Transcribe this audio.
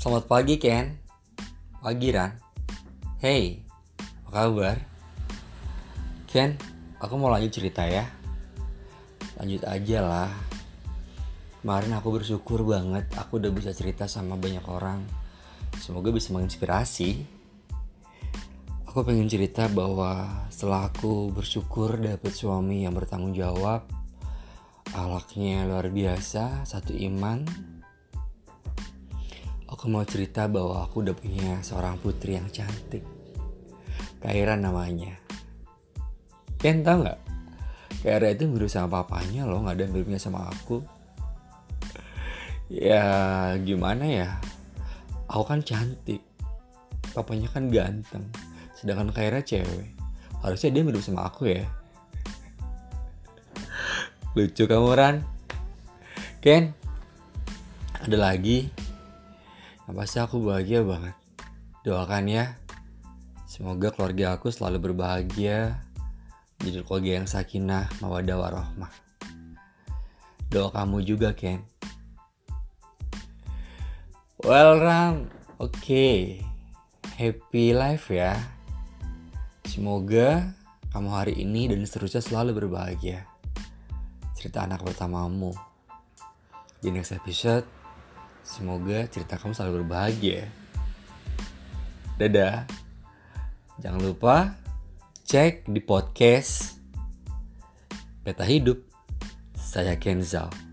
Selamat pagi Ken. Pagi Ran. Hey Apa kabar? Ken Aku mau lanjut cerita ya. Lanjut aja lah. Kemarin aku bersyukur banget Aku udah bisa cerita sama banyak orang. Semoga bisa menginspirasi. Aku pengen cerita bahwa setelah aku bersyukur dapet suami yang bertanggung jawab Alaknya luar biasa, satu iman Aku mau cerita bahwa aku udah punya seorang putri yang cantik. Kaira namanya. Ken tau gak? Kaira itu mirip sama papanya loh, gak ada miripnya sama aku. Ya gimana ya? Aku kan cantik. Papanya kan ganteng. Sedangkan Kaira cewek. Harusnya dia mirip sama aku ya. Lucu kamu Ran? Ken Ada lagi pasti aku bahagia banget. Doakan ya. Semoga keluarga aku selalu berbahagia. Jadi keluarga yang sakinah mawadah warohmah. Doa kamu juga Ken. Well Ran Oke. Okay. Happy life ya. Semoga kamu hari ini dan seterusnya selalu berbahagia. Cerita anak pertamamu. Di next episode, semoga cerita kamu selalu berbahagia. Dadah. Jangan lupa cek di podcast Peta Hidup. Saya Kenzal.